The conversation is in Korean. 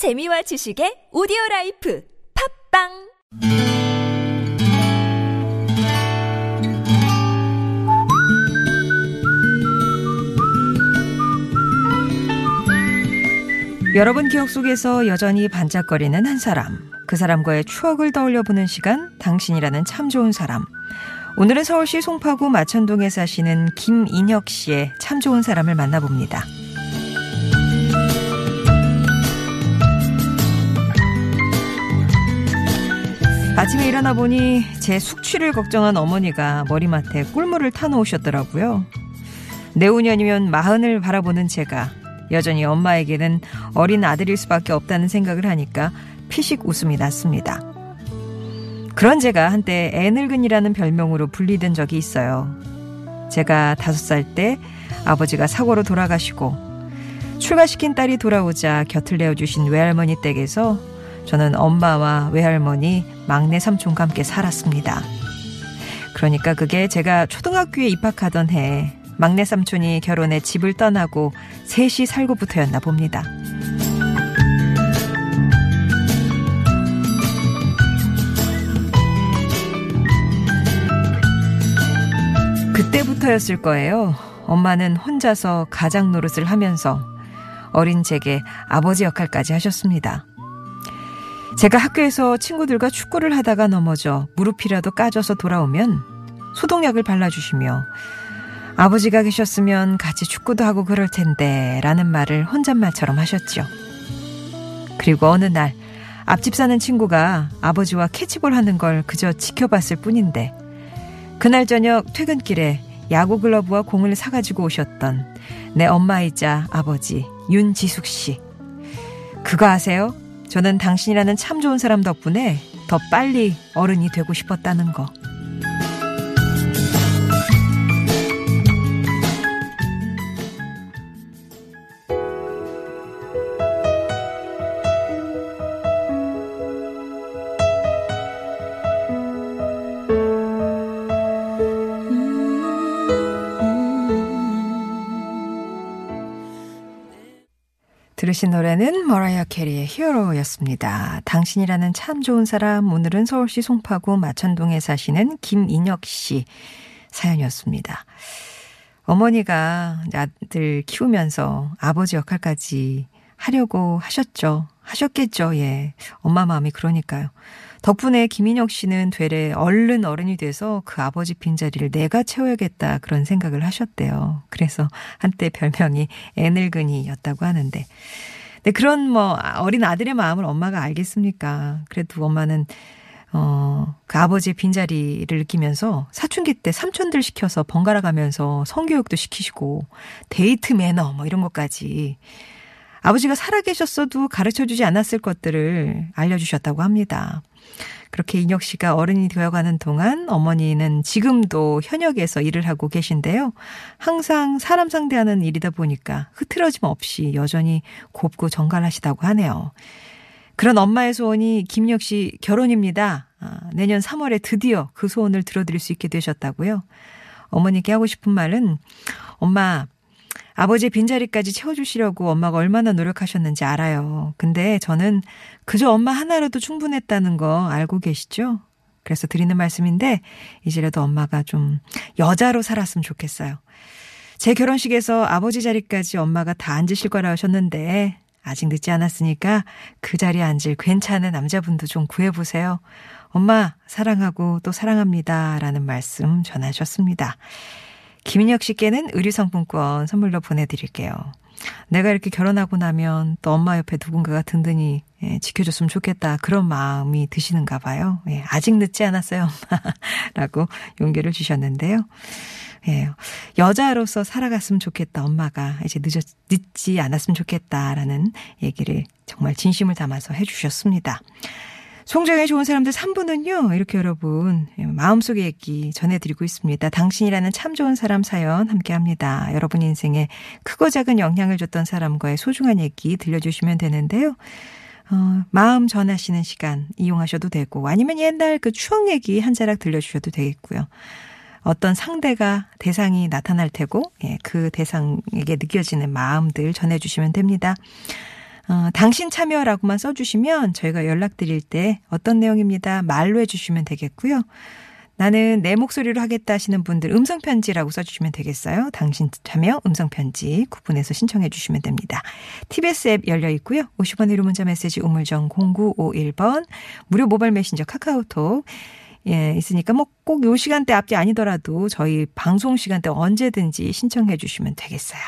재미와 지식의 오디오 라이프 팟빵 여러분 기억 속에서 여전히 반짝거리는 한 사람. 그 사람과의 추억을 떠올려 보는 시간, 당신이라는 참 좋은 사람. 오늘은 서울시 송파구 마천동에 사시는 김인혁 씨의 참 좋은 사람을 만나봅니다. 아침에 일어나 보니 제 숙취를 걱정한 어머니가 머리맡에 꿀물을 타놓으셨더라고요. 내후년이면 마흔을 바라보는 제가 여전히 엄마에게는 어린 아들일 수밖에 없다는 생각을 하니까 피식 웃음이 났습니다. 그런 제가 한때 애늙은이라는 별명으로 불리던 적이 있어요. 제가 다섯 살 때 아버지가 사고로 돌아가시고 출가시킨 딸이 돌아오자 곁을 내어주신 외할머니 댁에서 저는 엄마와 외할머니, 막내 삼촌과 함께 살았습니다. 그러니까 그게 제가 초등학교에 입학하던 해 막내 삼촌이 결혼해 집을 떠나고 셋이 살고부터였나 봅니다. 그때부터였을 거예요. 엄마는 혼자서 가장 노릇을 하면서 어린 제게 아버지 역할까지 하셨습니다. 제가 학교에서 친구들과 축구를 하다가 넘어져 무릎이라도 까져서 돌아오면 소독약을 발라주시며 아버지가 계셨으면 같이 축구도 하고 그럴 텐데 라는 말을 혼잣말처럼 하셨죠. 그리고 어느 날 앞집 사는 친구가 아버지와 캐치볼 하는 걸 그저 지켜봤을 뿐인데 그날 저녁 퇴근길에 야구 글러브와 공을 사가지고 오셨던 내 엄마이자 아버지 윤지숙 씨. 그거 아세요? 저는 당신이라는 참 좋은 사람 덕분에 더 빨리 어른이 되고 싶었다는 거. 들으신 노래는 머라이어 캐리의 히어로였습니다. 당신이라는 참 좋은 사람, 오늘은 서울시 송파구 마천동에 사시는 김인혁 씨 사연이었습니다. 어머니가 아들 키우면서 아버지 역할까지 하려고 하셨죠. 하셨겠죠, 예. 엄마 마음이 그러니까요. 덕분에 김인혁 씨는 되레 얼른 어른이 돼서 그 아버지 빈자리를 내가 채워야겠다 그런 생각을 하셨대요. 그래서 한때 별명이 애늙은이였다고 하는데. 근데 그런 뭐 어린 아들의 마음을 엄마가 알겠습니까? 그래도 엄마는 어, 그 아버지의 빈자리를 느끼면서 사춘기 때 삼촌들 시켜서 번갈아 가면서 성교육도 시키시고 데이트 매너 뭐 이런 것까지 아버지가 살아계셨어도 가르쳐 주지 않았을 것들을 알려주셨다고 합니다. 그렇게 인혁 씨가 어른이 되어가는 동안 어머니는 지금도 현역에서 일을 하고 계신데요. 항상 사람 상대하는 일이다 보니까 흐트러짐 없이 여전히 곱고 정갈하시다고 하네요. 그런 엄마의 소원이 김혁 씨 결혼입니다. 아, 내년 3월에 드디어 그 소원을 들어드릴 수 있게 되셨다고요. 어머니께 하고 싶은 말은 엄마 아버지의 빈자리까지 채워주시려고 엄마가 얼마나 노력하셨는지 알아요. 근데 저는 그저 엄마 하나로도 충분했다는 거 알고 계시죠? 그래서 드리는 말씀인데, 이제라도 엄마가 좀 여자로 살았으면 좋겠어요. 제 결혼식에서 아버지 자리까지 엄마가 다 앉으실 거라 하셨는데, 아직 늦지 않았으니까 그 자리에 앉을 괜찮은 남자분도 좀 구해보세요. 엄마, 사랑하고 또 사랑합니다. 라는 말씀 전하셨습니다. 김인혁 씨께는 의류상품권 선물로 보내드릴게요. 내가 이렇게 결혼하고 나면 또 엄마 옆에 누군가가 든든히 예, 지켜줬으면 좋겠다. 그런 마음이 드시는가 봐요. 예, 아직 늦지 않았어요, 엄마. 라고 용기를 주셨는데요. 예, 여자로서 살아갔으면 좋겠다. 엄마가 이제 늦었, 늦지 않았으면 좋겠다라는 얘기를 정말 진심을 담아서 해주셨습니다. 송정의 좋은 사람들 3부는요, 이렇게 여러분, 마음속의 얘기 전해드리고 있습니다. 당신이라는 참 좋은 사람 사연 함께 합니다. 여러분 인생에 크고 작은 영향을 줬던 사람과의 소중한 얘기 들려주시면 되는데요. 어, 마음 전하시는 시간 이용하셔도 되고, 아니면 옛날 그 추억 얘기 한 자락 들려주셔도 되겠고요. 어떤 상대가 대상이 나타날 테고, 예, 그 대상에게 느껴지는 마음들 전해주시면 됩니다. 어, 당신 참여라고만 써주시면 저희가 연락드릴 때 어떤 내용입니다. 말로 해주시면 되겠고요. 나는 내 목소리로 하겠다 하시는 분들 음성편지라고 써주시면 되겠어요. 당신 참여 음성편지 구분해서 신청해 주시면 됩니다. TBS 앱 열려 있고요. 50원 유료 문자 메시지 우물정 0951번 무료 모바일 메신저 카카오톡 예, 있으니까 뭐 꼭 요 시간대 앞뒤 아니더라도 저희 방송 시간대 언제든지 신청해 주시면 되겠어요.